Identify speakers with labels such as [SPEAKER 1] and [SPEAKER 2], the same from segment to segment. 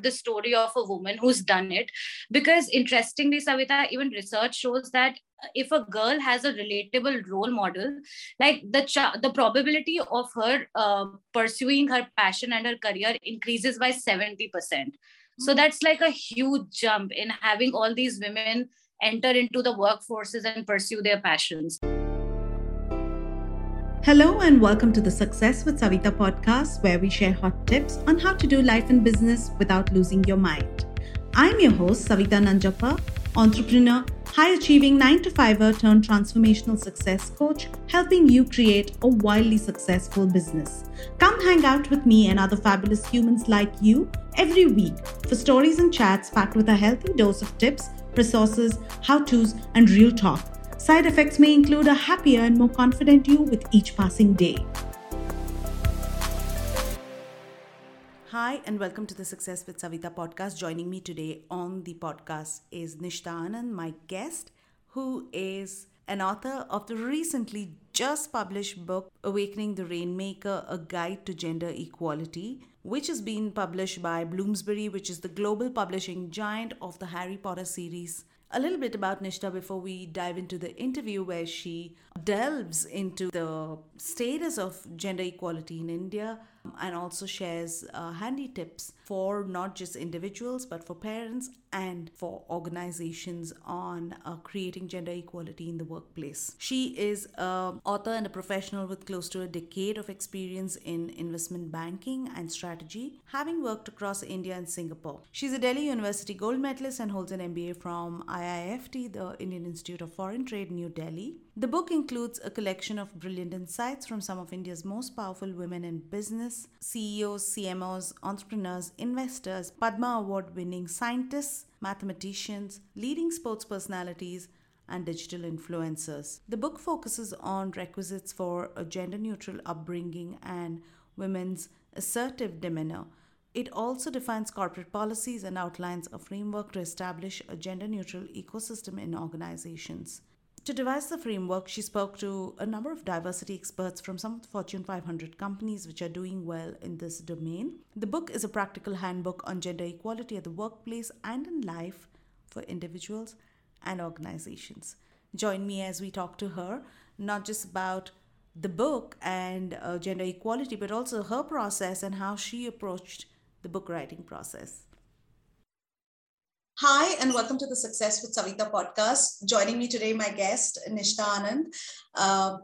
[SPEAKER 1] the story of a woman who's done it. Because interestingly savita even research shows that if a girl has a relatable role model like the ch- the probability of her uh, pursuing her passion and her career increases by 70% so hmm. that's like a huge jump in having all these women enter into the workforces and pursue their passions
[SPEAKER 2] Hello and welcome to the Success with Savita podcast, where we share hot tips on how to do life and business without losing your mind. I'm your host, Savita Nanjappa, entrepreneur, high achieving 9 to 5er turned transformational success coach, helping you create a wildly successful business. Come hang out with me and other fabulous humans like you every week for stories and chats packed with a healthy dose of tips, resources, how to's, and real talk Side effects may include a happier and more confident you with each passing day. Hi, and welcome to the Success with Savita podcast. Joining me today on the podcast is Nishta Anand, my guest, who is an author of the recently just published book, Awakening the Rainmaker A Guide to Gender Equality, which has been published by Bloomsbury, which is the global publishing giant of the Harry Potter series a little bit about Nishta before we dive into the interview where she delves into the status of gender equality in India and also shares uh, handy tips for not just individuals but for parents and for organizations on uh, creating gender equality in the workplace. She is an author and a professional with close to a decade of experience in investment banking and strategy, having worked across India and Singapore. She's a Delhi University gold medalist and holds an MBA from IIFT, the Indian Institute of Foreign Trade, New Delhi. The book includes a collection of brilliant insights from some of India's most powerful women in business, CEOs, CMOs, entrepreneurs, investors, Padma Award winning scientists, mathematicians, leading sports personalities, and digital influencers. The book focuses on requisites for a gender neutral upbringing and women's assertive demeanor. It also defines corporate policies and outlines a framework to establish a gender neutral ecosystem in organizations. To devise the framework, she spoke to a number of diversity experts from some Fortune 500 companies which are doing well in this domain. The book is a practical handbook on gender equality at the workplace and in life for individuals and organizations. Join me as we talk to her, not just about the book and uh, gender equality, but also her process and how she approached the book writing process. Hi, and welcome to the Success with Savita podcast. Joining me today, my guest, Nishta Anand. Uh,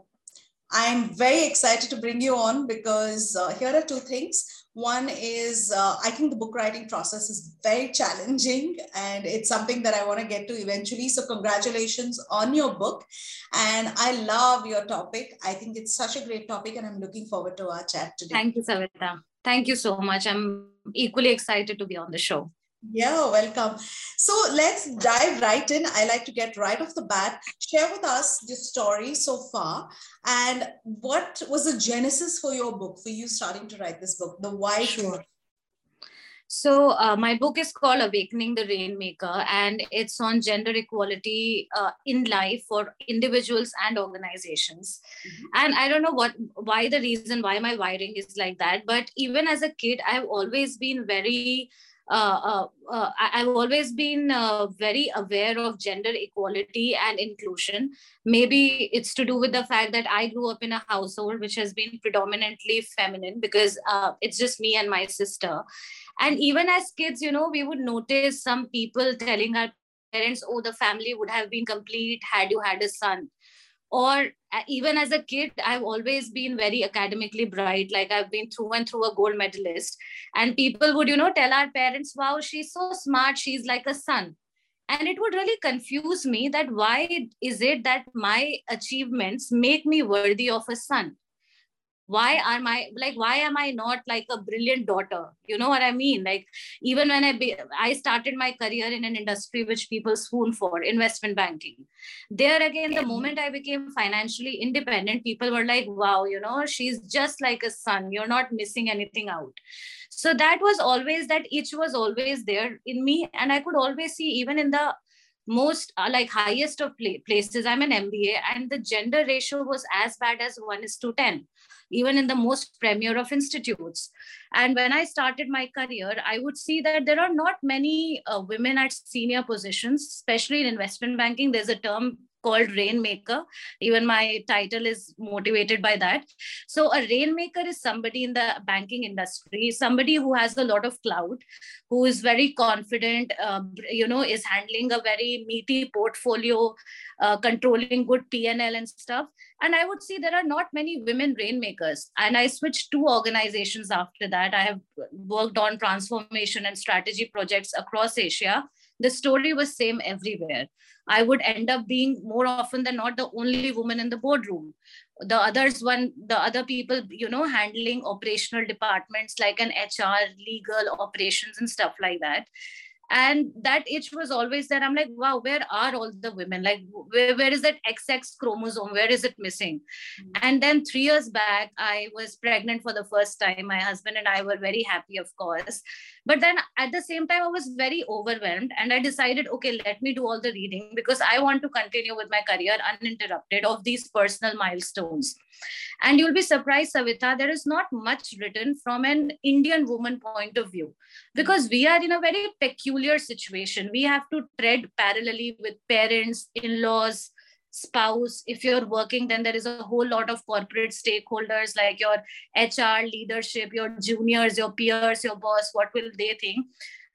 [SPEAKER 2] I'm very excited to bring you on because uh, here are two things. One is uh, I think the book writing process is very challenging and it's something that I want to get to eventually. So, congratulations on your book. And I love your topic. I think it's such a great topic and I'm looking forward to our chat today.
[SPEAKER 1] Thank you, Savita. Thank you so much. I'm equally excited to be on the show.
[SPEAKER 2] Yeah, welcome. So let's dive right in. I like to get right off the bat. Share with us your story so far and what was the genesis for your book, for you starting to write this book, the why sure.
[SPEAKER 1] So uh, my book is called Awakening the Rainmaker, and it's on gender equality uh, in life for individuals and organizations. Mm-hmm. And I don't know what why the reason why my wiring is like that, but even as a kid, I've always been very uh, uh, uh, I've always been uh, very aware of gender equality and inclusion. Maybe it's to do with the fact that I grew up in a household which has been predominantly feminine because uh, it's just me and my sister. And even as kids, you know, we would notice some people telling our parents, oh, the family would have been complete had you had a son or uh, even as a kid i've always been very academically bright. Like i've been through and through a gold medalist. And people would you know tell our parents wow she's so smart. She's like a son and it would really confuse me that why is it that my achievements make me worthy of a son why am i like why am i not like a brilliant daughter? You know what i mean? Like even when i be, i started my career in an industry which people swoon for investment banking. There again the moment i became financially independent people were like wow you know she's just like a son. You're not missing anything out. So that was always that itch was always there in me and i could always see even in the most uh, like highest of places. I'm an mba and the gender ratio was as bad as 1 is to 10 even in the most premier of institutes. And when i started my career i would see that there are not many uh, women at senior positions especially in investment banking. There's a term called rainmaker. Even my title is motivated by that. So a rainmaker is somebody in the banking industry somebody who has a lot of clout who is very confident uh, you know is handling a very meaty portfolio uh, controlling good pnl and stuff. And i would say there are not many women rainmakers. And i switched two organizations after that. I have worked on transformation and strategy projects across asia the story was same everywhere. I would end up being more often than not the only woman in the boardroom. The others one the other people you know handling operational departments like an hr legal operations and stuff like that and that itch was always there. I'm like wow where are all the women? Like where, where is that xx chromosome? Where is it missing? Mm-hmm. and then three years back i was pregnant for the first time. My husband and i were very happy of course. But then at the same time i was very overwhelmed and i decided okay let me do all the reading because i want to continue with my career uninterrupted of these personal milestones. And you'll be surprised, Savita, there is not much written from an Indian woman point of view because we are in a very peculiar situation. We have to tread parallelly with parents, in laws, spouse if you're working then there is a whole lot of corporate stakeholders like your hr leadership your juniors your peers your boss what will they think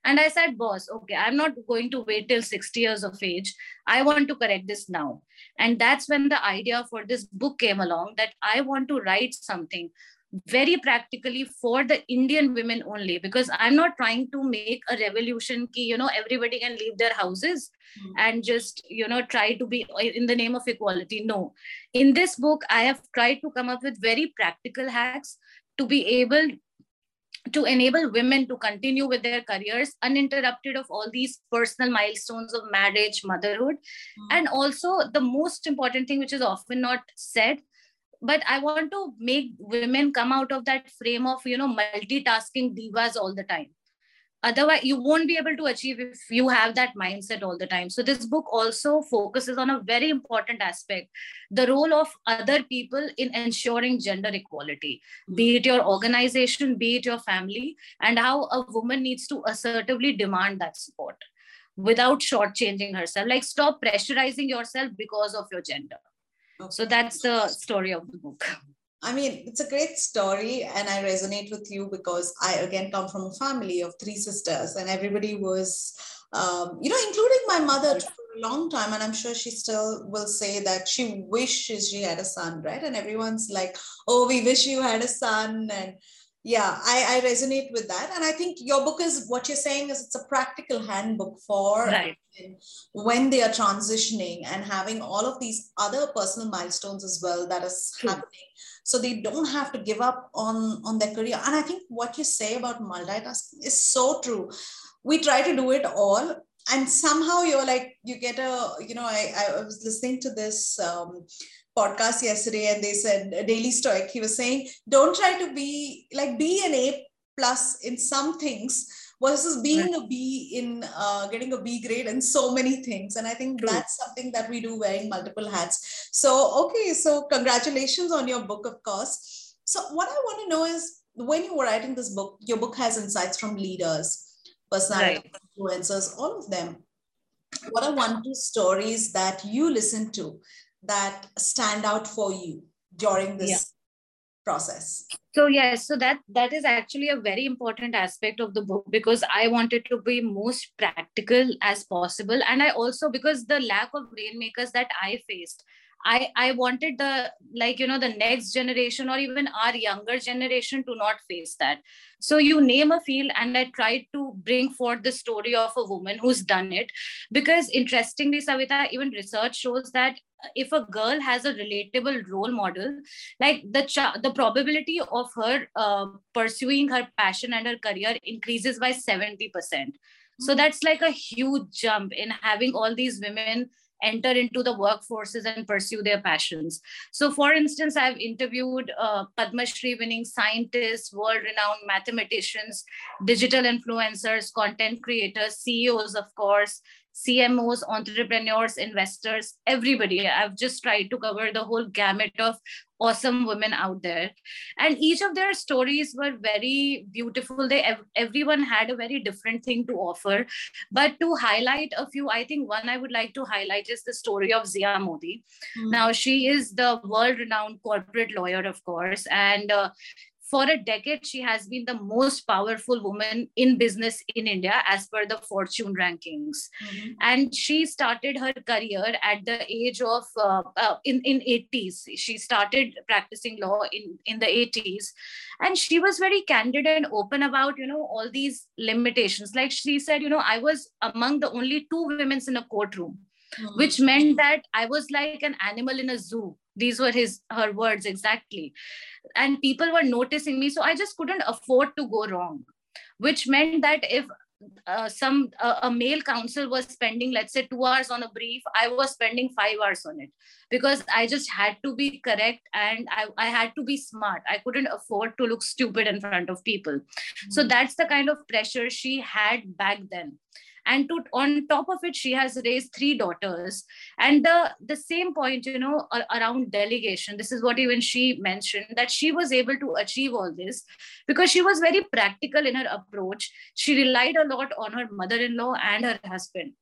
[SPEAKER 1] and I said, boss, okay, I'm not going to wait till 60 years of age. I want to correct this now. And that's when the idea for this book came along that I want to write something very practically for the Indian women only, because I'm not trying to make a revolution key, you know, everybody can leave their houses mm-hmm. and just, you know, try to be in the name of equality. No. In this book, I have tried to come up with very practical hacks to be able to enable women to continue with their careers uninterrupted of all these personal milestones of marriage motherhood mm. and also the most important thing which is often not said but i want to make women come out of that frame of you know multitasking divas all the time. Otherwise you won't be able to achieve if you have that mindset all the time. So this book also focuses on a very important aspect the role of other people in ensuring gender equality hmm. be it your organization be it your family and how a woman needs to assertively demand that support without shortchanging herself. Like stop pressurizing yourself because of your gender okay. so that's the story of the book
[SPEAKER 2] I mean, it's a great story, and I resonate with you because I again come from a family of three sisters, and everybody was, um, you know, including my mother for a long time, and I'm sure she still will say that she wishes she had a son, right? And everyone's like, "Oh, we wish you had a son," and yeah, I, I resonate with that, and I think your book is what you're saying is it's a practical handbook for
[SPEAKER 1] right.
[SPEAKER 2] when they are transitioning and having all of these other personal milestones as well that is True. happening so they don't have to give up on on their career and i think what you say about multitasking is so true we try to do it all and somehow you're like you get a you know i, I was listening to this um, podcast yesterday and they said daily stoic he was saying don't try to be like be an a plus in some things versus being right. a B in uh, getting a B grade in so many things. And I think True. that's something that we do wearing multiple hats. So, okay, so congratulations on your book, of course. So, what I want to know is when you were writing this book, your book has insights from leaders, personality right. influencers, all of them. What are one, two stories that you listen to that stand out for you during this yeah. process?
[SPEAKER 1] so yes so that that is actually a very important aspect of the book because i wanted to be most practical as possible and i also because the lack of rainmakers that i faced i i wanted the like you know the next generation or even our younger generation to not face that. So you name a field and i tried to bring forth the story of a woman who's done it. Because interestingly savita even research shows that if a girl has a relatable role model like the ch- the probability of her uh, pursuing her passion and her career increases by 70% so hmm. that's like a huge jump in having all these women enter into the workforces and pursue their passions. So, for instance, I've interviewed uh, Padma Shri winning scientists, world renowned mathematicians, digital influencers, content creators, CEOs, of course, CMOs, entrepreneurs, investors, everybody. I've just tried to cover the whole gamut of awesome women out there. And each of their stories were very beautiful. They everyone had a very different thing to offer. But to highlight a few, I think one I would like to highlight is the story of Zia Modi. Mm. Now, she is the world-renowned corporate lawyer, of course, and uh, for a decade, she has been the most powerful woman in business in India as per the Fortune rankings. Mm-hmm. And she started her career at the age of uh, uh, in in 80s. She started practicing law in in the 80s, and she was very candid and open about you know all these limitations. Like she said, you know, I was among the only two women in a courtroom. Mm-hmm. Which meant that I was like an animal in a zoo these were his her words exactly and people were noticing me so i just couldn't afford to go wrong which meant that if uh, some uh, a male counsel was spending let's say 2 hours on a brief i was spending 5 hours on it because i just had to be correct and i, I had to be smart. I couldn't afford to look stupid in front of people. Mm-hmm. so that's the kind of pressure she had back then and to on top of it she has raised three daughters. And the the same point you know around delegation this is what even she mentioned that she was able to achieve all this because she was very practical in her approach. She relied a lot on her mother-in-law and her husband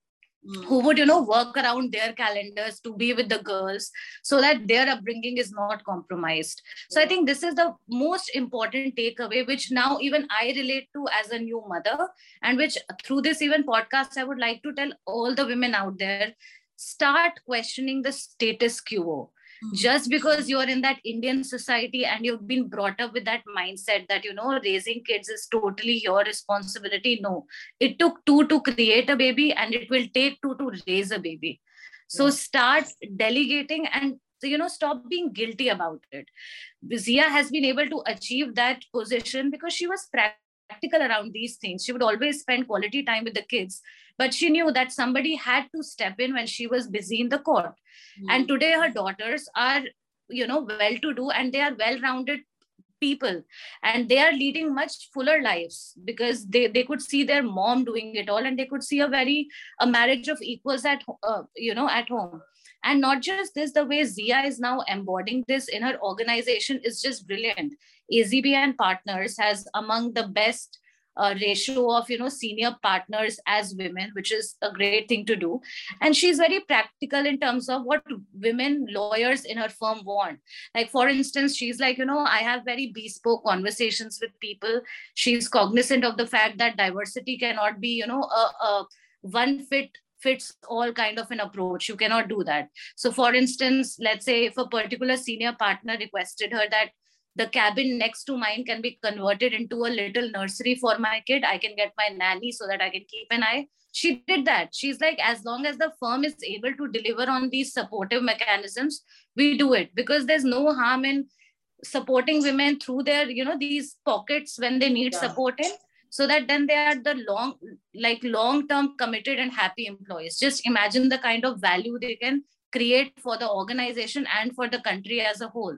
[SPEAKER 1] mm. who would you know work around their calendars to be with the girls so that their upbringing is not compromised so i think this is the most important takeaway which now even i relate to as a new mother and which through this even podcast i would like to tell all the women out there start questioning the status quo. Mm-hmm. just because you're in that indian society and you've been brought up with that mindset that you know raising kids is totally your responsibility no. It took two to create a baby and it will take two to raise a baby. So start delegating and you know stop being guilty about it. Zia has been able to achieve that position because she was practical around these things. She would always spend quality time with the kids but she knew that somebody had to step in when she was busy in the court. Mm-hmm. and today her daughters are you know well to do and they are well rounded people. And they are leading much fuller lives because they, they could see their mom doing it all and they could see a very a marriage of equals at uh, you know at home and not just this the way zia is now embodying this in her organization is just brilliant. AZB and partners has among the best uh, ratio of you know senior partners as women which is a great thing to do. And she's very practical in terms of what women lawyers in her firm want. Like for instance she's like you know i have very bespoke conversations with people. She's cognizant of the fact that diversity cannot be you know a, a one fit fits all kind of an approach. You cannot do that. So for instance let's say if a particular senior partner requested her that the cabin next to mine can be converted into a little nursery for my kid i can get my nanny so that i can keep an eye. She did that. She's like as long as the firm is able to deliver on these supportive mechanisms we do it. Because there's no harm in supporting women through their you know these pockets when they need yeah. support in so that then they are the long like long term committed and happy employees just imagine the kind of value they can create for the organization and for the country as a whole.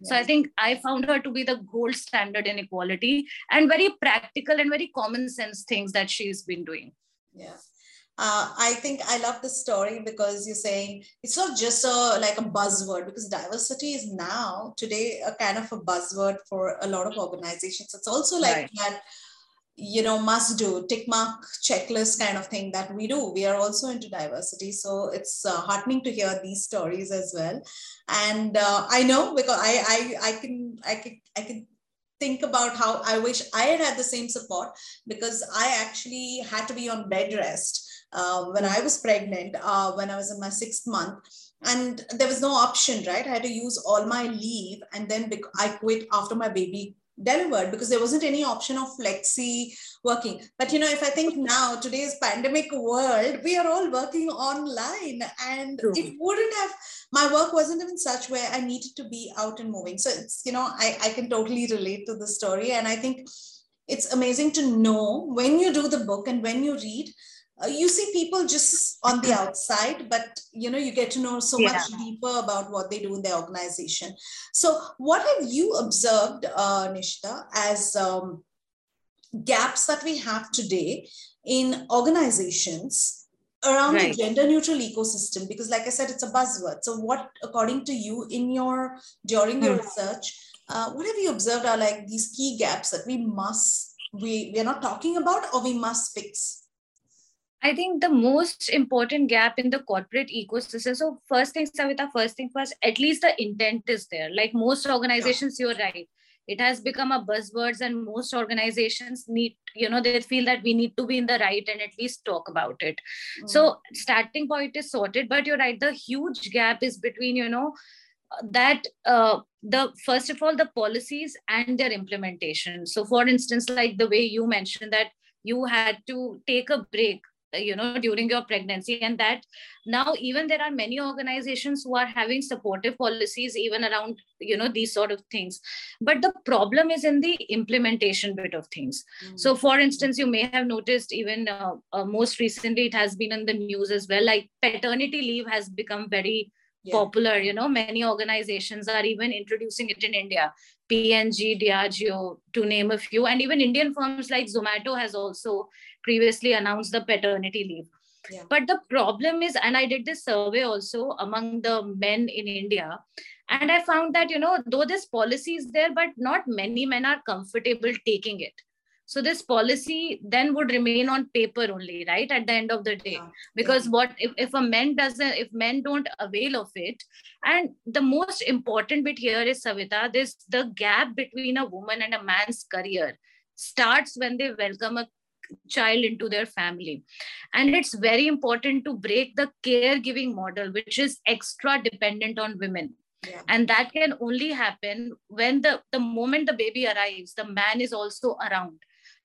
[SPEAKER 1] Yes. So I think I found her to be the gold standard in equality and very practical and very common sense things that she's been doing.
[SPEAKER 2] Yeah. Uh, I think I love the story because you're saying it's not just a like a buzzword because diversity is now today a kind of a buzzword for a lot of organizations. It's also like right. that you know must do tick mark checklist kind of thing that we do. We are also into diversity so it's uh, heartening to hear these stories as well. And uh, i know because I, I i can i can i can think about how i wish i had had the same support because i actually had to be on bed rest uh, when i was pregnant uh, when i was in my sixth month. And there was no option right? I had to use all my leave and then i quit after my baby delivered because there wasn't any option of flexi working. But you know if i think now today's pandemic world we are all working online and True. it wouldn't have my work wasn't even such where i needed to be out and moving. So it's you know i, I can totally relate to the story. And i think it's amazing to know when you do the book and when you read uh, you see people just on the outside but you know you get to know so yeah. much deeper about what they do in their organization so what have you observed uh, nishta as um, gaps that we have today in organizations around right. the gender neutral ecosystem because like i said it's a buzzword so what according to you in your during hmm. your research uh, what have you observed are like these key gaps that we must we we are not talking about or we must fix
[SPEAKER 1] I think the most important gap in the corporate ecosystem. So, first thing, Savita, first thing first, at least the intent is there. Like most organizations, you're right. It has become a buzzwords, and most organizations need, you know, they feel that we need to be in the right and at least talk about it. Mm. So, starting point is sorted, but you're right. The huge gap is between, you know, that uh, the first of all the policies and their implementation so for instance like the way you mentioned that you had to take a break you know during your pregnancy and that now even there are many organizations who are having supportive policies even around you know these sort of things but the problem is in the implementation bit of things mm-hmm. so for instance you may have noticed even uh, uh, most recently it has been in the news as well like paternity leave has become very yeah. popular you know many organizations are even introducing it in india P&G, Diageo, to name a few. And even Indian firms like Zomato has also previously announced the paternity leave. Yeah. But the problem is, and I did this survey also among the men in India, and I found that, you know, though this policy is there, but not many men are comfortable taking it so this policy then would remain on paper only right at the end of the day yeah. because what if, if a man doesn't if men don't avail of it and the most important bit here is savita this the gap between a woman and a man's career starts when they welcome a child into their family and it's very important to break the caregiving model which is extra dependent on women yeah. and that can only happen when the the moment the baby arrives the man is also around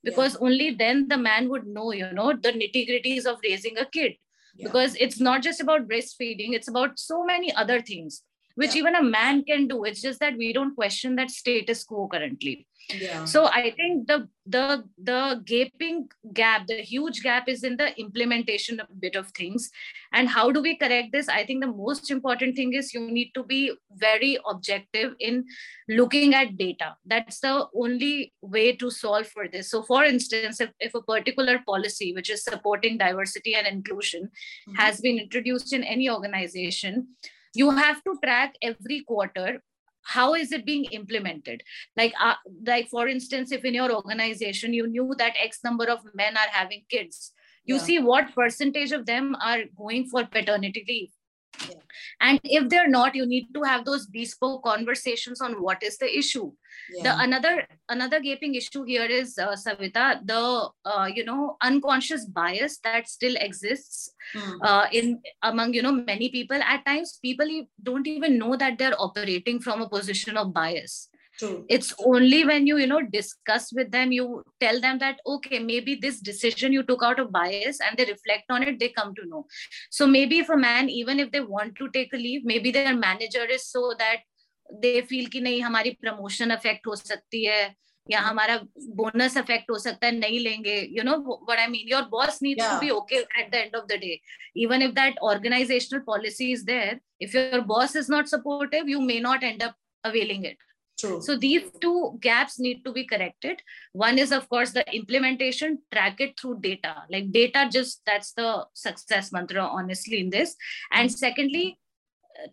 [SPEAKER 1] because yeah. only then the man would know you know the nitty gritties of raising a kid yeah. because it's not just about breastfeeding it's about so many other things which yeah. even a man can do it's just that we don't question that status quo currently yeah. so i think the the the gaping gap the huge gap is in the implementation of bit of things and how do we correct this i think the most important thing is you need to be very objective in looking at data that's the only way to solve for this so for instance if, if a particular policy which is supporting diversity and inclusion mm-hmm. has been introduced in any organization you have to track every quarter how is it being implemented like uh, like for instance if in your organization you knew that x number of men are having kids you yeah. see what percentage of them are going for paternity leave yeah. and if they're not you need to have those bespoke conversations on what is the issue yeah. the another another gaping issue here is uh, savita the uh, you know unconscious bias that still exists mm. uh, in among you know many people at times people don't even know that they're operating from a position of bias True. It's only when you, you know, discuss with them, you tell them that, okay, maybe this decision you took out of bias and they reflect on it, they come to know. So maybe if a man, even if they want to take a leave, maybe their manager is so that they feel कि नहीं हमारी promotion affect हो सकती है या हमारा bonus affect हो सकता है नहीं लेंगे you know what I mean your boss needs to be okay at the end of the day even if that organizational policy is there if your boss is not supportive you may not end up availing it True. So these two gaps need to be corrected. One is, of course, the implementation, track it through data. Like data, just that's the success mantra, honestly, in this. And secondly,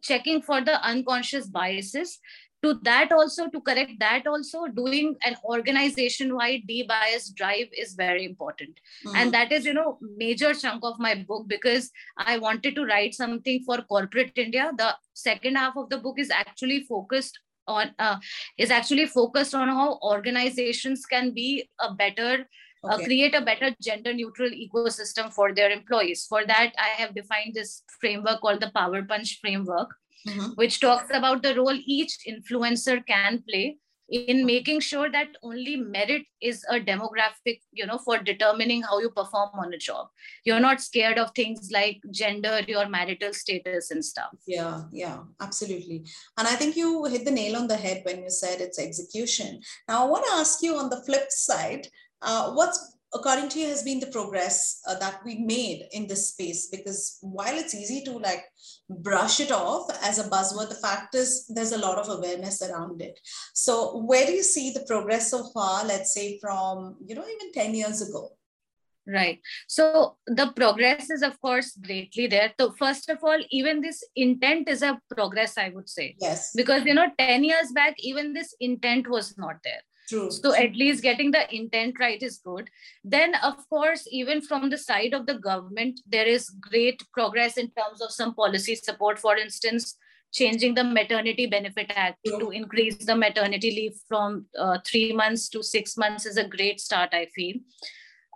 [SPEAKER 1] checking for the unconscious biases. To that also, to correct that also, doing an organization-wide de-bias drive is very important. Mm-hmm. And that is, you know, major chunk of my book because I wanted to write something for corporate India. The second half of the book is actually focused on uh, is actually focused on how organizations can be a better uh, okay. uh, create a better gender neutral ecosystem for their employees for that i have defined this framework called the power punch framework mm-hmm. which talks about the role each influencer can play in making sure that only merit is a demographic you know for determining how you perform on a job. You're not scared of things like gender your marital status and stuff.
[SPEAKER 2] Yeah yeah absolutely. And i think you hit the nail on the head when you said it's execution. Now i want to ask you on the flip side uh, what's according to you has been the progress uh, that we made in this space because while it's easy to like brush it off as a buzzword the fact is there's a lot of awareness around it so where do you see the progress so far let's say from you know even 10 years ago
[SPEAKER 1] Right. So the progress is, of course, greatly there. So, first of all, even this intent is a progress, I would say.
[SPEAKER 2] Yes.
[SPEAKER 1] Because, you know, 10 years back, even this intent was not there.
[SPEAKER 2] True.
[SPEAKER 1] So, at least getting the intent right is good. Then, of course, even from the side of the government, there is great progress in terms of some policy support. For instance, changing the maternity benefit act True. to increase the maternity leave from uh, three months to six months is a great start, I feel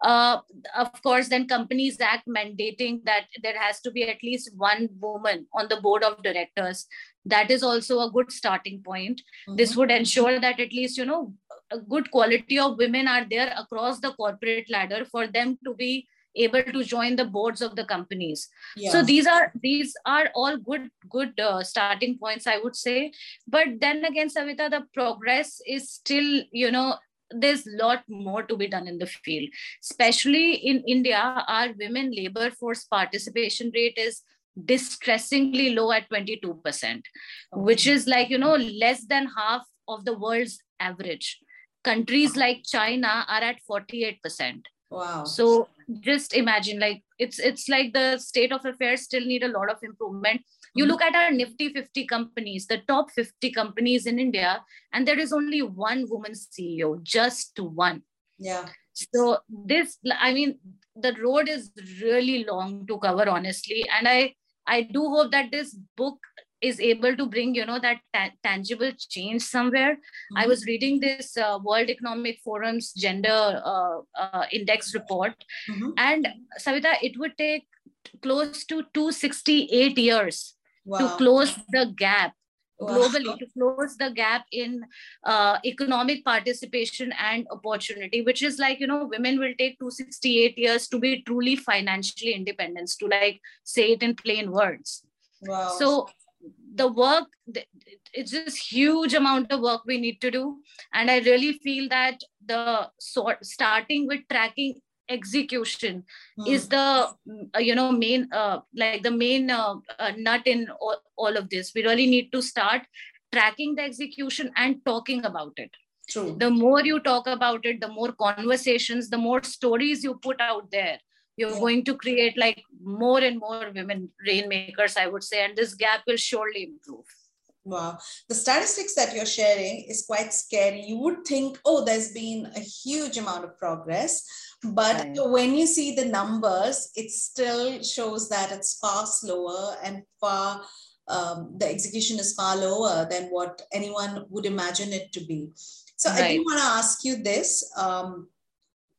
[SPEAKER 1] uh, of course, then Companies Act mandating that there has to be at least one woman on the board of directors. That is also a good starting point. Mm-hmm. This would ensure that at least, you know, a good quality of women are there across the corporate ladder for them to be able to join the boards of the companies yeah. so these are these are all good good uh, starting points i would say but then again savita the progress is still you know there's a lot more to be done in the field. Especially in india our women labor force participation rate is distressingly low at 22% okay. which is like you know less than half of the world's average. Countries like china are at 48%
[SPEAKER 2] wow.
[SPEAKER 1] So just imagine like it's it's like the state of affairs still need a lot of improvement you mm-hmm. look at our nifty 50 companies the top 50 companies in india and there is only one woman ceo just one
[SPEAKER 2] yeah
[SPEAKER 1] so this i mean the road is really long to cover honestly and i i do hope that this book is able to bring you know that ta- tangible change somewhere mm-hmm. i was reading this uh, world economic forum's gender uh, uh, index report mm-hmm. and savita it would take close to 268 years wow. to close the gap wow. globally to close the gap in uh, economic participation and opportunity which is like you know women will take 268 years to be truly financially independent to like say it in plain words
[SPEAKER 2] wow.
[SPEAKER 1] so the work it's just huge amount of work we need to do and i really feel that the sort starting with tracking execution mm. is the uh, you know main uh, like the main uh, uh, nut in all, all of this we really need to start tracking the execution and talking about it
[SPEAKER 2] True.
[SPEAKER 1] the more you talk about it the more conversations the more stories you put out there you're yeah. going to create like more and more women rainmakers i would say and this gap will surely improve
[SPEAKER 2] Wow. The statistics that you're sharing is quite scary. You would think, oh, there's been a huge amount of progress. But right. when you see the numbers, it still shows that it's far slower and far, um, the execution is far lower than what anyone would imagine it to be. So right. I do want to ask you this. Um,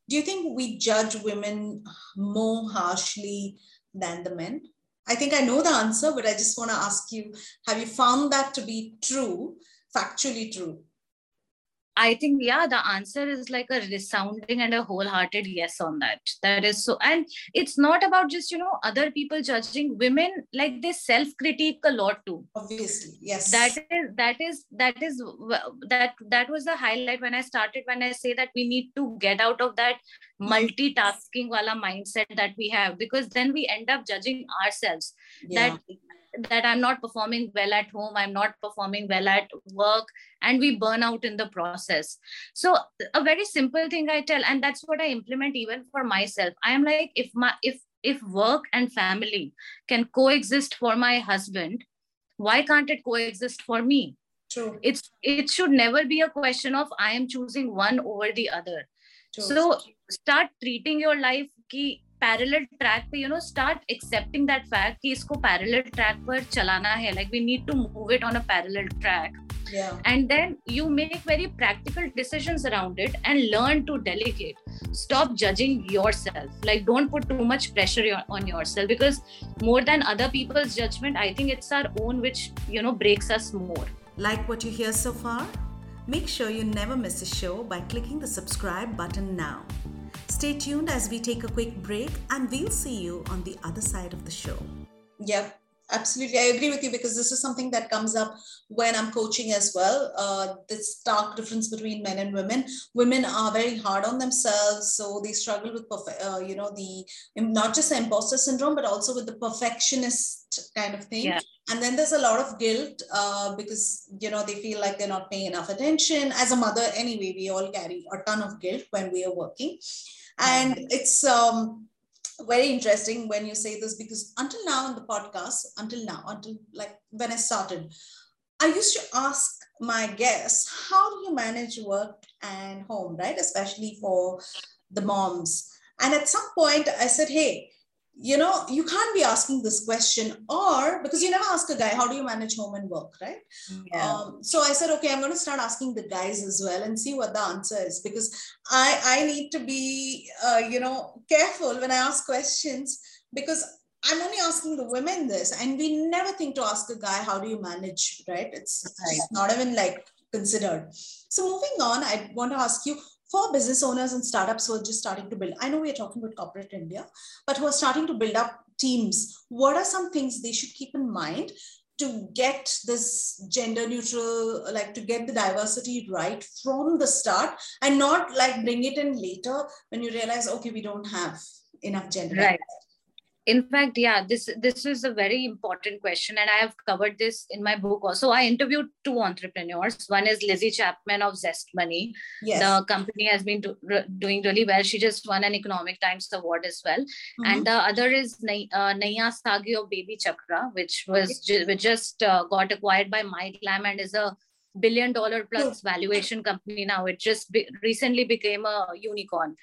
[SPEAKER 2] do you think we judge women more harshly than the men? I think I know the answer, but I just want to ask you have you found that to be true, factually true?
[SPEAKER 1] I think, yeah, the answer is like a resounding and a wholehearted yes on that. That is so. And it's not about just, you know, other people judging women, like they self critique a lot too.
[SPEAKER 2] Obviously, yes.
[SPEAKER 1] That is, that is, that is, that, that was the highlight when I started, when I say that we need to get out of that multitasking wala mindset that we have, because then we end up judging ourselves. Yeah. That that i'm not performing well at home i'm not performing well at work and we burn out in the process so a very simple thing i tell and that's what i implement even for myself i am like if my if if work and family can coexist for my husband why can't it coexist for me
[SPEAKER 2] True.
[SPEAKER 1] it's it should never be a question of i am choosing one over the other True. so start treating your life ki parallel track पे you know start accepting that fact कि इसको parallel track पर चलाना है like we need to move it on a parallel track and then you make very practical decisions around it and learn to delegate stop judging yourself like don't put too much pressure on yourself because more than other people's judgment i think it's our own which you know breaks us more
[SPEAKER 2] like what you hear so far make sure you never miss a show by clicking the subscribe button now Stay tuned as we take a quick break and we'll see you on the other side of the show. Yep. Absolutely, I agree with you because this is something that comes up when I'm coaching as well. Uh, the stark difference between men and women. Women are very hard on themselves, so they struggle with, uh, you know, the not just the imposter syndrome, but also with the perfectionist kind of thing. Yeah. And then there's a lot of guilt uh, because you know they feel like they're not paying enough attention. As a mother, anyway, we all carry a ton of guilt when we are working And it's um, very interesting when you say this because until now in the podcast, until now, until like when I started, I used to ask my guests, how do you manage work and home, right? Especially for the moms. And at some point, I said, hey, you know, you can't be asking this question, or because you never ask a guy, how do you manage home and work, right? Yeah. Um, so I said, okay, I'm going to start asking the guys as well and see what the answer is because I I need to be, uh, you know, careful when I ask questions because I'm only asking the women this, and we never think to ask a guy, how do you manage, right? It's right. not even like considered. So moving on, I want to ask you, for business owners and startups who are just starting to build. I know we are talking about corporate india but who are starting to build up teams. What are some things they should keep in mind to get this gender neutral like to get the diversity right from the start and not like bring it in later when you realize okay we don't have enough gender
[SPEAKER 1] right in fact yeah this this is a very important question and i have covered this in my book also. I interviewed two entrepreneurs. One is lizzie chapman of ZestMoney. Yes. the company has been do, doing really well. She just won an economic times award as well. Mm-hmm. and the other is uh, Naiyya Saggi of BabyChakra which was which just uh, got acquired by MyGlamm and is a billion dollar plus valuation company now. It just be, recently became a unicorn.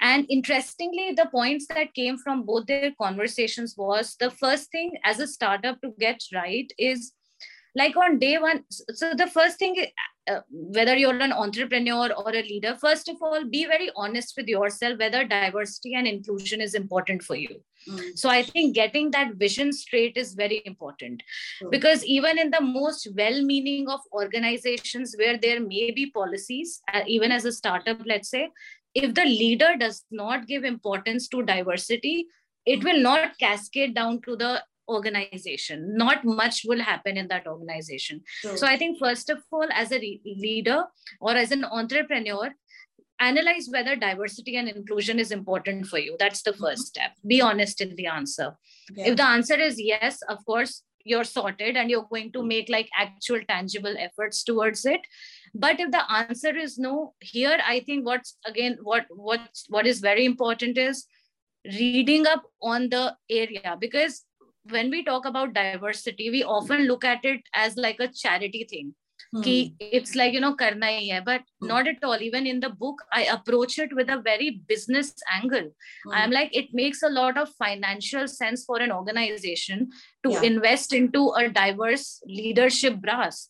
[SPEAKER 1] And interestingly the points that came from both their conversations was the first thing as a startup to get right is like on day one so the first thing uh, whether you're an entrepreneur or a leader first of all be very honest with yourself whether diversity and inclusion is important for you mm. so i think getting that vision straight is very important mm. because even in the most well meaning of organizations where there may be policies uh, even as a startup let's say if the leader does not give importance to diversity it mm. will not cascade down to the organization not much will happen in that organization sure. so i think first of all as a re- leader or as an entrepreneur analyze whether diversity and inclusion is important for you. That's the 1st mm-hmm. step. Be honest in the answer. Yeah. if the answer is yes of course you're sorted and you're going to make like actual tangible efforts towards it. But if the answer is no here i think what's again what what what is very important is reading up on the area. Because when we talk about diversity we often look at it as like a charity thing it's like you know karna hi hai but hmm. not at all even in the book i approach it with a very business angle hmm. i'm like it makes a lot of financial sense for an organization to yeah. invest into a diverse leadership brass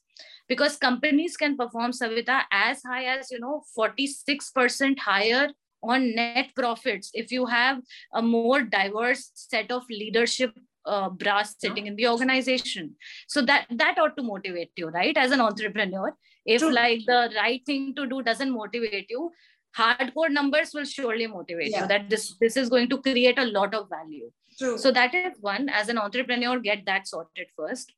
[SPEAKER 1] because companies can perform savita as high as you know 46% higher on net profits if you have a more diverse set of leadership uh, brass sitting in the organization so that that ought to motivate you right as an entrepreneur if True. like the right thing to do doesn't motivate you hardcore numbers will surely motivate yeah. you that this this is going to create a lot of value True. so that is one as an entrepreneur get that sorted first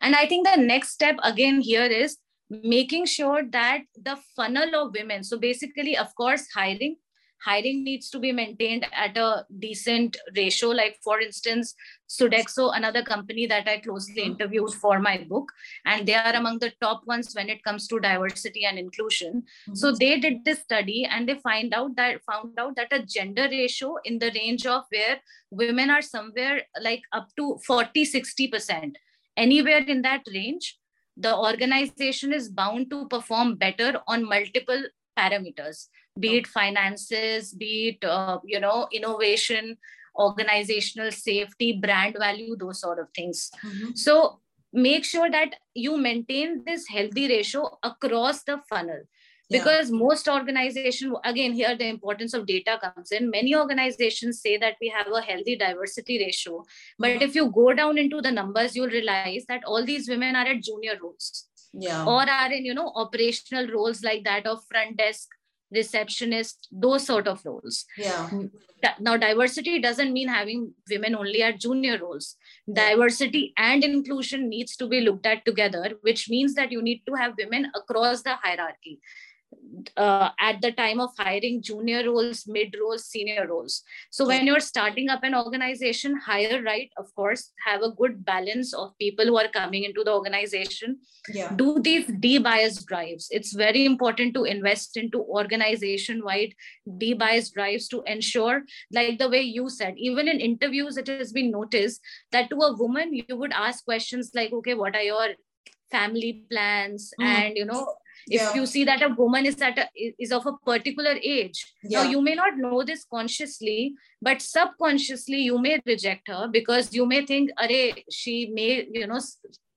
[SPEAKER 1] and i think the next step again here is making sure that the funnel of women so basically of course hiring hiring needs to be maintained at a decent ratio. Like, for instance, Sodexo, another company that I closely mm-hmm. interviewed for my book, and they are among the top ones when it comes to diversity and inclusion. Mm-hmm. So they did this study and they find out that found out that a gender ratio in the range of where women are somewhere like up to 40, 60%, anywhere in that range, the organization is bound to perform better on multiple parameters be it finances be it uh, you know innovation organizational safety brand value those sort of things mm-hmm. so make sure that you maintain this healthy ratio across the funnel because yeah. most organization again here the importance of data comes in many organizations say that we have a healthy diversity ratio but mm-hmm. if you go down into the numbers you'll realize that all these women are at junior roles
[SPEAKER 2] yeah
[SPEAKER 1] or are in you know operational roles like that of front desk receptionist those sort of roles.
[SPEAKER 2] Yeah.
[SPEAKER 1] Now diversity doesn't mean having women only at junior roles. Diversity and inclusion needs to be looked at together which means that you need to have women across the hierarchy uh, at the time of hiring junior roles, mid roles, senior roles. So when you're starting up an organization, hire right, of course, have a good balance of people who are coming into the organization.
[SPEAKER 2] Yeah.
[SPEAKER 1] Do these de-bias drives. It's very important to invest into organization-wide de-bias drives to ensure, like the way you said, even in interviews, it has been noticed that to a woman, you would ask questions like, okay, what are your family plans? Mm. And you know, if yeah. you see that a woman is at a, is of a particular age yeah. now you may not know this consciously but subconsciously you may reject her because you may think Are, she may you know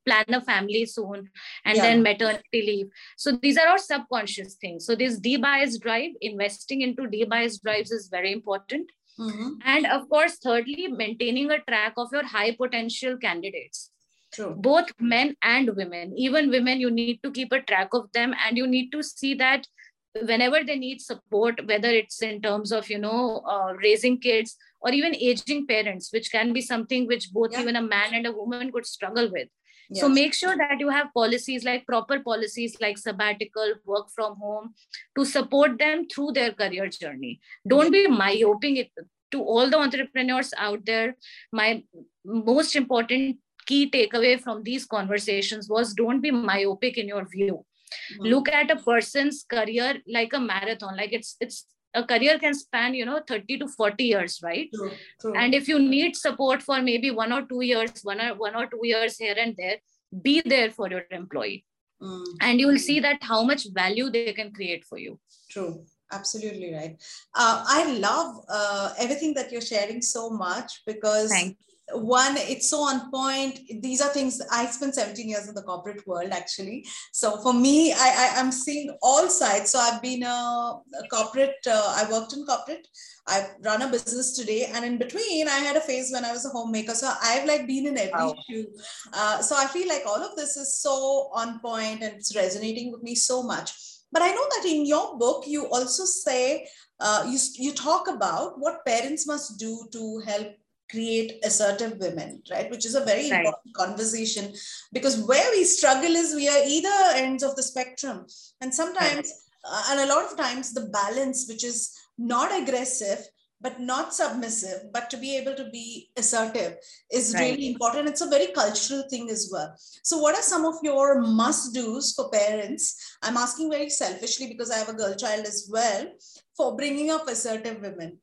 [SPEAKER 1] plan a family soon and yeah. then maternity leave so these are all subconscious things so this de-bias drive investing into de-bias drives is very important mm-hmm. and of course thirdly maintaining a track of your high potential candidates
[SPEAKER 2] True.
[SPEAKER 1] both men and women even women you need to keep a track of them and you need to see that whenever they need support whether it's in terms of you know uh, raising kids or even aging parents which can be something which both yeah. even a man and a woman could struggle with yes. so make sure that you have policies like proper policies like sabbatical work from home to support them through their career journey don't be myopic it to all the entrepreneurs out there my most important key takeaway from these conversations was don't be myopic in your view. Mm-hmm. look at a person's career like a marathon. Like it's it's a career can span you know 30 to 40 years right?
[SPEAKER 2] True, true.
[SPEAKER 1] and if you need support for maybe one or two years one or one or two years here and there be there for your employee. Mm. and you will see that how much value they can create for you.
[SPEAKER 2] True. Absolutely right. Uh, i love uh, everything that you're sharing so much because one it's so on point. These are things i spent 17 years in the corporate world actually. So for me i, I am seeing all sides. So i've been a, a corporate uh, i worked in corporate. I've run a business today. And in between i had a phase when i was a homemaker. So i've like been in every wow. shoe. Uh, so i feel like all of this is so on point and it's resonating with me so much. But i know that in your book you also say uh, you, you talk about what parents must do to help create assertive women, right? Which is a very right. important conversation because where we struggle is we are either ends of the spectrum. And sometimes, right. uh, and a lot of times, the balance, which is not aggressive, but not submissive, but to be able to be assertive is right. really important. It's a very cultural thing as well. So, what are some of your must do's for parents? I'm asking very selfishly because I have a girl child as well for bringing up assertive women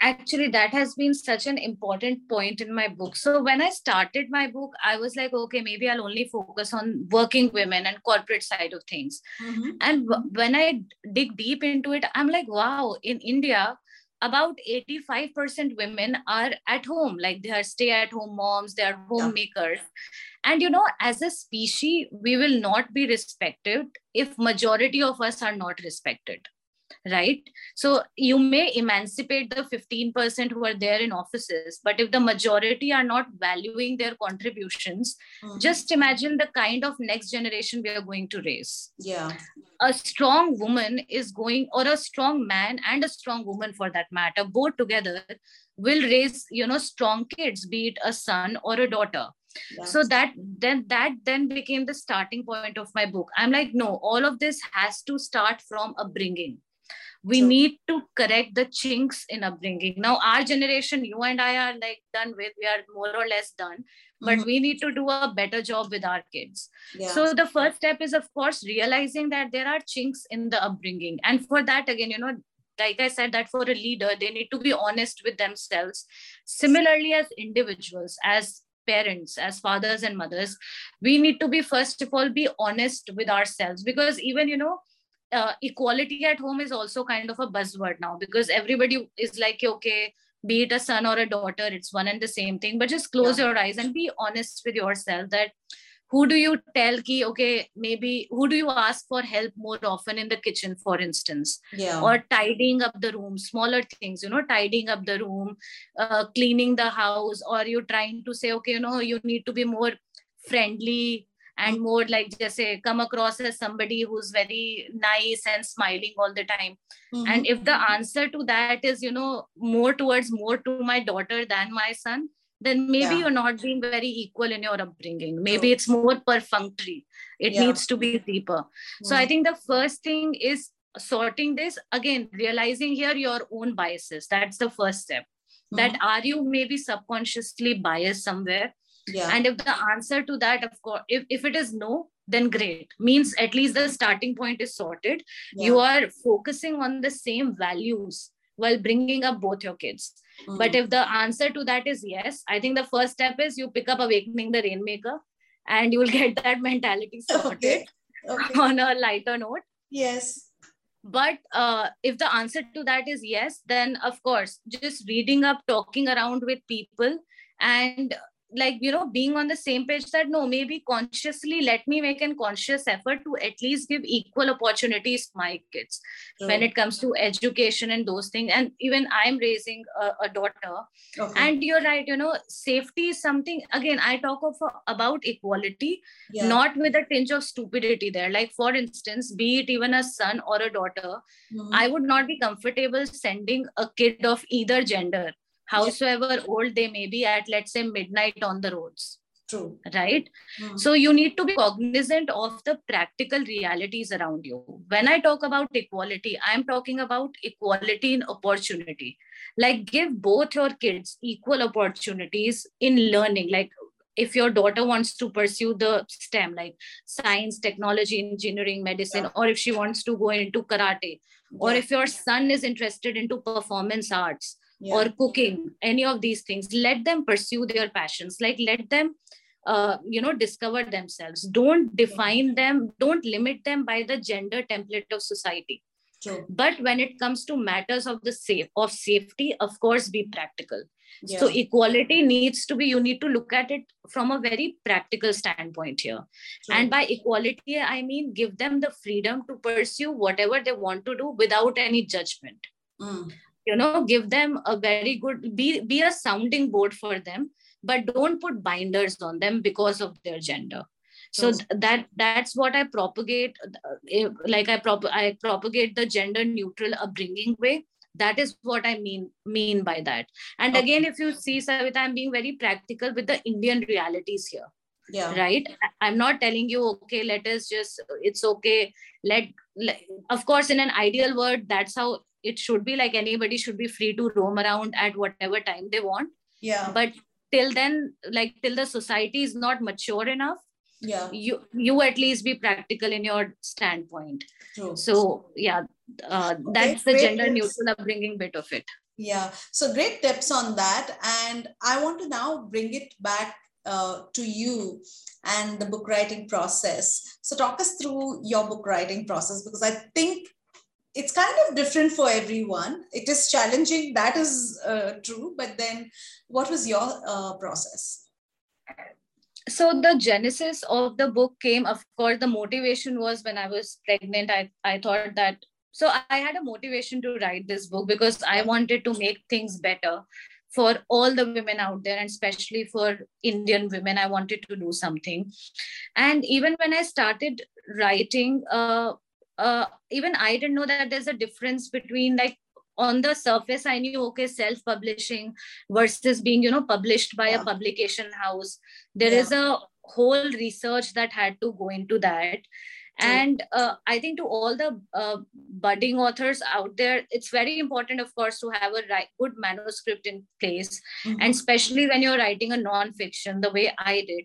[SPEAKER 1] actually that has been such an important point in my book. So when i started my book i was like okay maybe i'll only focus on working women and corporate side of things. Mm-hmm. and w- when i dig deep into it i'm like wow in india about 85% women are at home. Like they are stay at home moms they are homemakers. Yeah. and you know as a species we will not be respected if majority of us are not respected right? So you may emancipate the 15% who are there in offices but if the majority are not valuing their contributions mm-hmm. just imagine the kind of next generation we are going to raise.
[SPEAKER 2] Yeah.
[SPEAKER 1] A strong woman is going or a strong man and a strong woman for that matter both together will raise you know strong kids be it a son or a daughter. Yes. so that then that then became the starting point of my book. I'm like no all of this has to start from upbringing we need to correct the chinks in upbringing. Now our generation you and i are like done with we are more or less done but mm-hmm. we need to do a better job with our kids. Yeah. so the first step is of course realizing that there are chinks in the upbringing. And for that again you know like i said that for a leader they need to be honest with themselves. Similarly as individuals as parents as fathers and mothers we need to be first of all be honest with ourselves. Because even you know uh, equality at home is also kind of a buzzword now because everybody is like okay be it a son or a daughter it's one and the same thing. But just close yeah. your eyes and be honest with yourself that who do you tell ki okay maybe who do you ask for help more often in the kitchen for instance?
[SPEAKER 2] Yeah.
[SPEAKER 1] Or tidying up the room smaller things you know tidying up the room uh, cleaning the house or you're trying to say okay you know you need to be more friendly and more like just say come across as somebody who's very nice and smiling all the time mm-hmm. and if the answer to that is you know more towards more to my daughter than my son then maybe
[SPEAKER 2] Yeah.
[SPEAKER 1] you're not being very equal in your upbringing maybe it's more perfunctory it
[SPEAKER 2] Yeah.
[SPEAKER 1] needs to be deeper so i
[SPEAKER 2] Mm.
[SPEAKER 1] think the first thing is sorting this again realizing here your own biases that's the first step that
[SPEAKER 2] Mhm.
[SPEAKER 1] are you maybe subconsciously biased somewhere
[SPEAKER 2] yeah.
[SPEAKER 1] and if the answer to that of course if, if it is no then great means at least the starting point is sorted
[SPEAKER 2] yeah.
[SPEAKER 1] you are focusing on the same values while bringing up both your kids
[SPEAKER 2] Mm.
[SPEAKER 1] but if the answer to that is yes i think the first step is you pick up awakening the rainmaker and you will get that mentality sorted
[SPEAKER 2] okay. okay.
[SPEAKER 1] on a lighter note
[SPEAKER 2] Yes.
[SPEAKER 1] but uh, if the answer to that is yes then of course just reading up talking around with people and like you know being on the same page that no maybe consciously let me make an conscious effort to at least give equal opportunities to my kids when it comes to education and those things and even i'm raising a, a daughter
[SPEAKER 2] okay.
[SPEAKER 1] and you're right you know safety is something again i talk of about equality
[SPEAKER 2] yeah.
[SPEAKER 1] not with a tinge of stupidity there like for instance be it even a son or a daughter
[SPEAKER 2] Mhm.
[SPEAKER 1] I would not be comfortable sending a kid of either gender, howsoever old they may be, at let's say midnight on the roads,
[SPEAKER 2] True.
[SPEAKER 1] right?
[SPEAKER 2] Mm.
[SPEAKER 1] So you need to be cognizant of the practical realities around you. When I talk about equality, I'm talking about equality in opportunity. Like give both your kids equal opportunities in learning. Like if your daughter wants to pursue the STEM, like science, technology, engineering, medicine,
[SPEAKER 2] Yeah.
[SPEAKER 1] or if she wants to go into karate, or if your son is interested into performance arts
[SPEAKER 2] yeah.
[SPEAKER 1] or cooking any of these things let them pursue their passions like let them uh, you know discover themselves don't define them don't limit them by the gender template of society
[SPEAKER 2] True.
[SPEAKER 1] but when it comes to matters of the safe of safety of course be practical
[SPEAKER 2] Yeah.
[SPEAKER 1] so equality needs to be you need to look at it from a very practical standpoint here
[SPEAKER 2] True.
[SPEAKER 1] and by equality i mean give them the freedom to pursue whatever they want to do without any judgment
[SPEAKER 2] Mm.
[SPEAKER 1] You know give them a very good be be a sounding board for them but don't put binders on them because of their gender. So th- that that's what i propagate uh, like i prop i propagate the gender neutral upbringing way. That is what i mean mean by that. And
[SPEAKER 2] Okay.
[SPEAKER 1] again if you see savita i'm being very practical with the indian realities here.
[SPEAKER 2] Yeah.
[SPEAKER 1] right? I'm not telling you okay let us just it's okay let, let of course in an ideal world that's how it should be like anybody should be free to roam around at whatever time they want
[SPEAKER 2] Yeah.
[SPEAKER 1] but till then like till the society is not mature enough
[SPEAKER 2] Yeah.
[SPEAKER 1] you you at least be practical in your standpoint
[SPEAKER 2] True.
[SPEAKER 1] so yeah uh, that's the gender
[SPEAKER 2] tips.
[SPEAKER 1] neutral upbringing bit of it
[SPEAKER 2] Yeah. So great tips on that. And I want to now bring it back uh, to you and the book writing process. So talk us through your book writing process because I think it's kind of different for everyone. It is challenging. That is uh, true. But then what was your uh, process?
[SPEAKER 1] so the genesis of the book came of course the motivation was when i was pregnant i, I thought that so i had a motivation to write this book because i wanted to make things better for all the women out there and especially for indian women i wanted to do something and even when i started writing uh, uh, even i didn't know that there's a difference between like on the surface i knew okay self publishing versus being you know published by
[SPEAKER 2] Yeah.
[SPEAKER 1] a publication house there
[SPEAKER 2] Yeah.
[SPEAKER 1] is a whole research that had to go into that and uh, i think to all the uh, budding authors out there it's very important of course to have a right, good manuscript in place
[SPEAKER 2] Mhm.
[SPEAKER 1] and especially when you're writing a non-fiction the way i did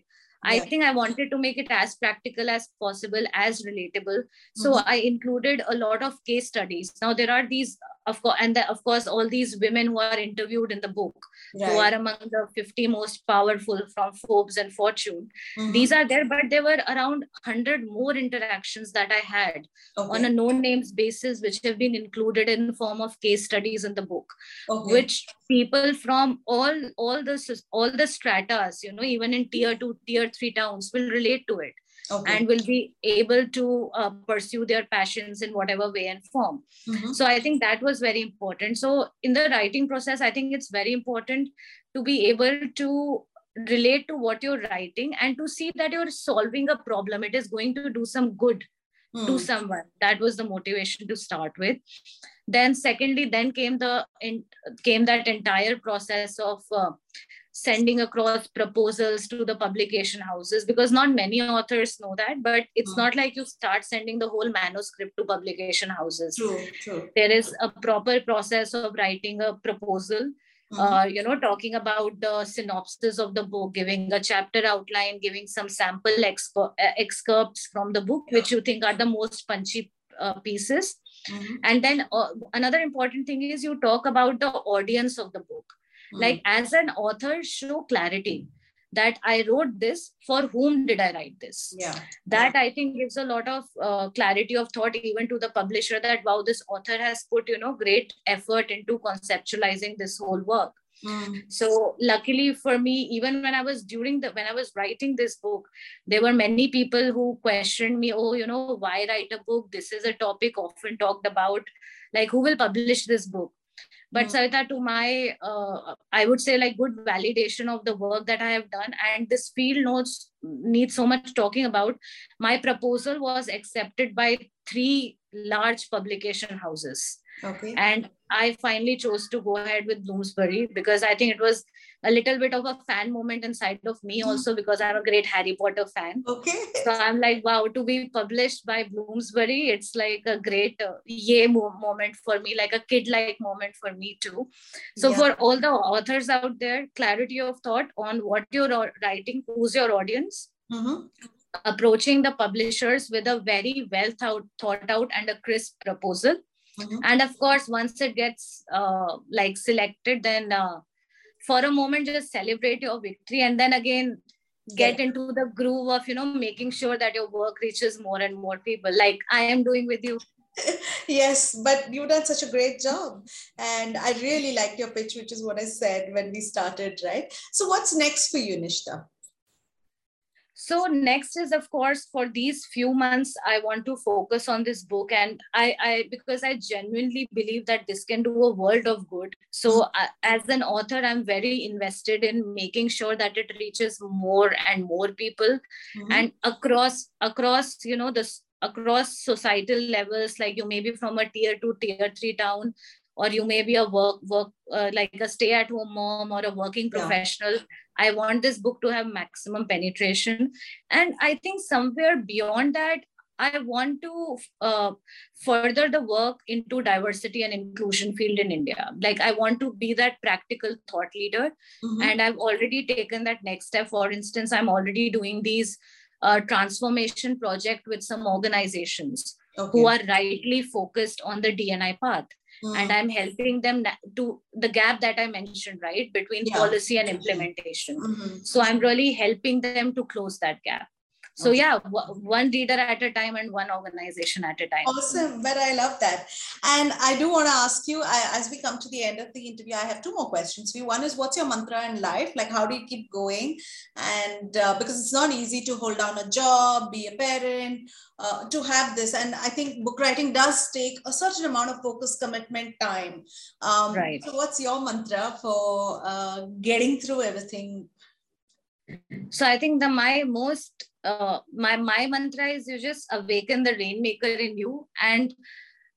[SPEAKER 1] i think i wanted to make it as practical as possible as relatable. So
[SPEAKER 2] Mhm.
[SPEAKER 1] i included a lot of case studies. Now there are these of course and the, of course all these women who are interviewed in the book who are among the 50 most powerful from forbes and fortune
[SPEAKER 2] Mhm.
[SPEAKER 1] these are there but there were around 100 more interactions that i had
[SPEAKER 2] okay.
[SPEAKER 1] on a no names basis which have been included in form of case studies in the book
[SPEAKER 2] okay.
[SPEAKER 1] which people from all all the all the stratas you know even in tier 2 tier 3 towns will relate to it
[SPEAKER 2] okay.
[SPEAKER 1] and will be able to uh, pursue their passions in whatever way and form
[SPEAKER 2] Mhm.
[SPEAKER 1] so i think that was very important so in the writing process i think it's very important to be able to relate to what you're writing and to see that you're solving a problem it is going to do some good mm. to someone that was the motivation to start with then secondly then came the in, came that entire process of uh, sending across proposals to the publication houses because not many authors know that but it's mm. not like you start sending the whole manuscript to publication houses
[SPEAKER 2] true, true.
[SPEAKER 1] there is a proper process of writing a proposal Mm-hmm. Uh, you know, talking about the synopsis of the book, giving a chapter outline, giving some sample expo- uh, excerpts from the book, yeah. which you think are the most punchy uh, pieces. Mm-hmm. And then uh, another important thing is you talk about the audience of the book. Mm-hmm. Like as an author, show clarity that I wrote this, for whom did I write this?
[SPEAKER 2] Yeah.
[SPEAKER 1] That
[SPEAKER 2] yeah.
[SPEAKER 1] I think gives a lot of uh, clarity of thought even to the publisher that wow, this author has put, you know, great effort into conceptualizing this whole work. Mm. So luckily for me, even when I was during the when I was writing this book, there were many people who questioned me, oh, you know, why write a book? This is a topic often talked about. Like, who will publish this book? But mm. Savita, to my uh, i would say like good validation of the work that i have done and this field notes needs so much talking about my proposal was accepted by three large publication houses
[SPEAKER 2] okay
[SPEAKER 1] and i finally chose to go ahead with bloomsbury because i think it was a little bit of a fan moment inside of me hmm. also because I'm a great Harry Potter fan.
[SPEAKER 2] Okay.
[SPEAKER 1] So I'm like, wow, to be published by Bloomsbury, it's like a great uh, yay moment for me, like a kid like moment for me too. So yeah. for all the authors out there, clarity of thought on what you're writing, who's your audience. Mm-hmm. Approaching the publishers with a very well thought, thought out and a crisp proposal. Mm-hmm. And of course, once it gets uh, like selected, then uh, for a moment just celebrate your victory and then again get yeah. into the groove of you know making sure that your work reaches more and more people. Like i am doing with you.
[SPEAKER 2] Yes but you've done such a great job. And i really liked your pitch which is what i said when we started right? So what's next for you nishta
[SPEAKER 1] so next is of course for these few months i want to focus on this book. And i i because i genuinely believe that this can do a world of good. So uh, as an author i'm very invested in making sure that it reaches more and more people. Mm-hmm. and across across you know this across societal levels like you may be from a tier 2 tier 3 town or you may be a work work uh, like a stay at home mom or a working professional yeah. i want this book to have maximum penetration and i think somewhere beyond that i want to uh, further the work into diversity and inclusion field in india like i want to be that practical thought leader mm-hmm. and i've already taken that next step for instance i'm already doing these uh, transformation project with some organizations okay. who are rightly focused on the D&I path mm. and i'm helping them to the gap that i mentioned right between yeah. policy and implementation mm-hmm. so i'm really helping them to close that gap so okay. yeah w- one leader at a time and one organization at a time.
[SPEAKER 2] Awesome. But i love that. And i do want to ask you I, as we come to the end of the interview i have two more questions for you. One is what's your mantra in life? Like how do you keep going? And uh, because it's not easy to hold down a job be a parent uh, to have this. And i think book writing does take a certain amount of focus commitment time.
[SPEAKER 1] Um, right.
[SPEAKER 2] so what's your mantra for uh, getting through everything?
[SPEAKER 1] So i think the my most uh, my my mantra is you just awaken the rainmaker in you and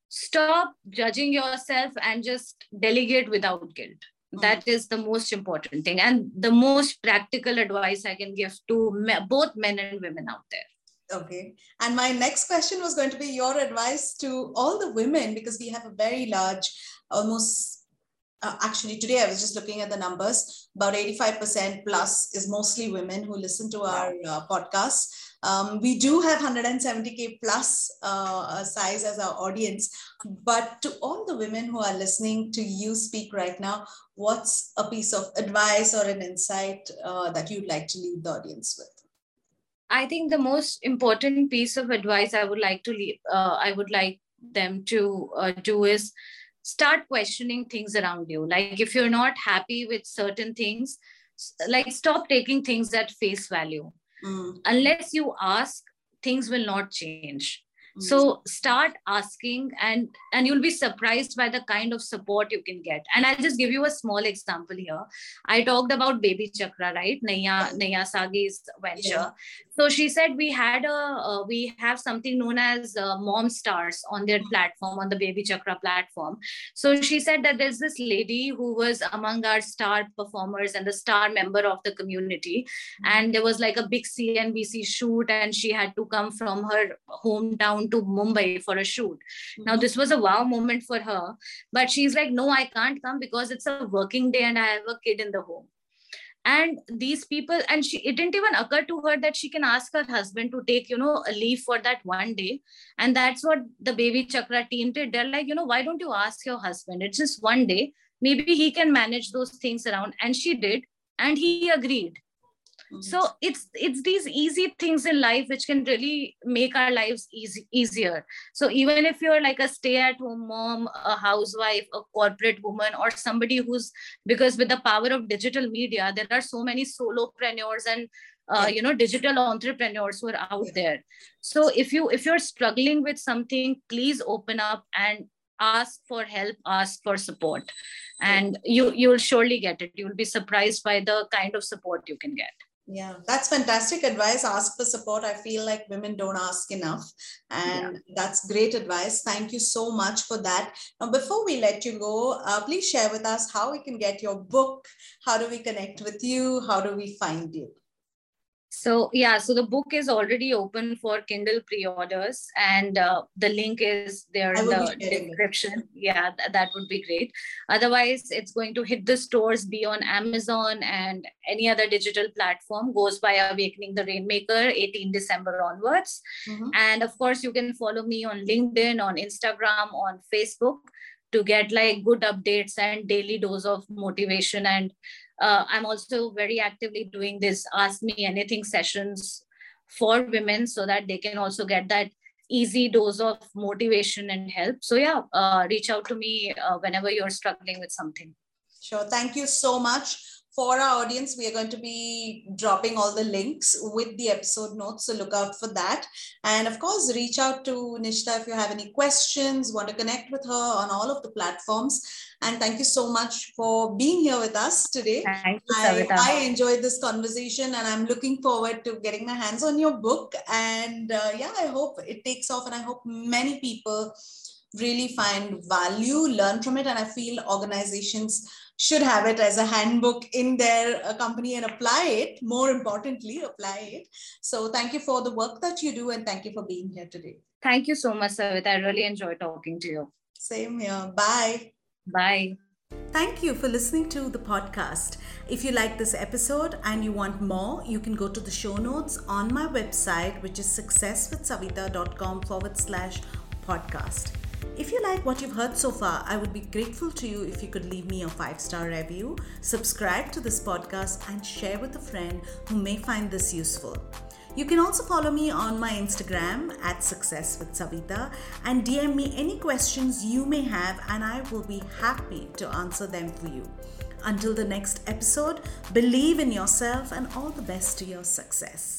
[SPEAKER 1] stop judging yourself and just delegate without guilt that is the most important thing and the most practical advice i can give to me, both men and women out there
[SPEAKER 2] Okay. And my next question was going to be your advice to all the women because we have a very large, almost uh, actually today i was just looking at the numbers. About 85% plus is mostly women who listen to our uh, podcast. Um, we do have 170k plus uh, size as our audience. But to all the women who are listening to you speak right now what's a piece of advice or an insight uh, that you'd like to leave the audience with?
[SPEAKER 1] I think the most important piece of advice i would like to leave uh, i would like them to uh, do is start questioning things around you. Like if you're not happy with certain things like stop taking things at face value. Mm. unless you ask things will not change so start asking and and you'll be surprised by the kind of support you can get. And i'll just give you a small example here. I talked about BabyChakra right? Naiyya Naiyya Saggi's venture. Yeah. so she said we had a uh, we have something known as uh, mom stars on their platform on the BabyChakra platform. So she said that there's this lady who was among our star performers and the star member of the community. And there was like a big cnbc shoot and she had to come from her hometown to Mumbai for a shoot. Mm-hmm. Now, this was a wow moment for her, but she's like, no, I can't come because it's a working day and I have a kid in the home. And these people, and she, it didn't even occur to her that she can ask her husband to take, you know, a leave for that one day. And that's what the BabyChakra team did. They're like, you know, why don't you ask your husband? It's just one day. Maybe he can manage those things around. And she did. And he agreed so it's it's these easy things in life which can really make our lives easy easier. So even if you're like a stay at home mom a housewife a corporate woman or somebody who's because with the power of digital media there are so many solopreneurs and uh, you know digital entrepreneurs who are out there. So if you if you're struggling with something please open up and ask for help ask for support. And you you'll surely get it. You'll be surprised by the kind of support you can get
[SPEAKER 2] yeah, that's fantastic advice. Ask for support. I feel like women don't ask enough. And yeah. that's great advice. Thank you so much for that. Now, before we let you go, uh, please share with us how we can get your book. How do we connect with you? How do we find you?
[SPEAKER 1] So yeah, so the book is already open for Kindle pre-orders, and uh, the link is there in the description. Yeah, th- that would be great. Otherwise, it's going to hit the stores beyond Amazon and any other digital platform. Goes by Awakening the Rainmaker, 18 December onwards, mm-hmm. and of course, you can follow me on LinkedIn, on Instagram, on Facebook to get like good updates and daily dose of motivation and uh, i'm also very actively doing this ask me anything sessions for women so that they can also get that easy dose of motivation and help. So yeah uh, reach out to me uh, whenever you're struggling with something.
[SPEAKER 2] Sure. Thank you so much for our audience, we are going to be dropping all the links with the episode notes. So look out for that. And of course, reach out to Nishta if you have any questions, want to connect with her on all of the platforms. And thank you so much for being here with us today.
[SPEAKER 1] Thank you, I,
[SPEAKER 2] I enjoyed this conversation and I'm looking forward to getting my hands on your book. And uh, yeah, I hope it takes off and I hope many people really find value, learn from it. And I feel organizations should have it as a handbook in their uh, company and apply it. More importantly, apply it. So thank you for the work that you do and thank you for being here today.
[SPEAKER 1] Thank you so much, Savita. I really enjoyed talking to you.
[SPEAKER 2] Same here. Bye.
[SPEAKER 1] Bye.
[SPEAKER 2] Thank you for listening to the podcast. If you like this episode and you want more, you can go to the show notes on my website, which is successwithsavita.com forward slash podcast. If you like what you've heard so far, I would be grateful to you if you could leave me a five star review, subscribe to this podcast, and share with a friend who may find this useful. You can also follow me on my Instagram at Success with Savita and DM me any questions you may have, and I will be happy to answer them for you. Until the next episode, believe in yourself and all the best to your success.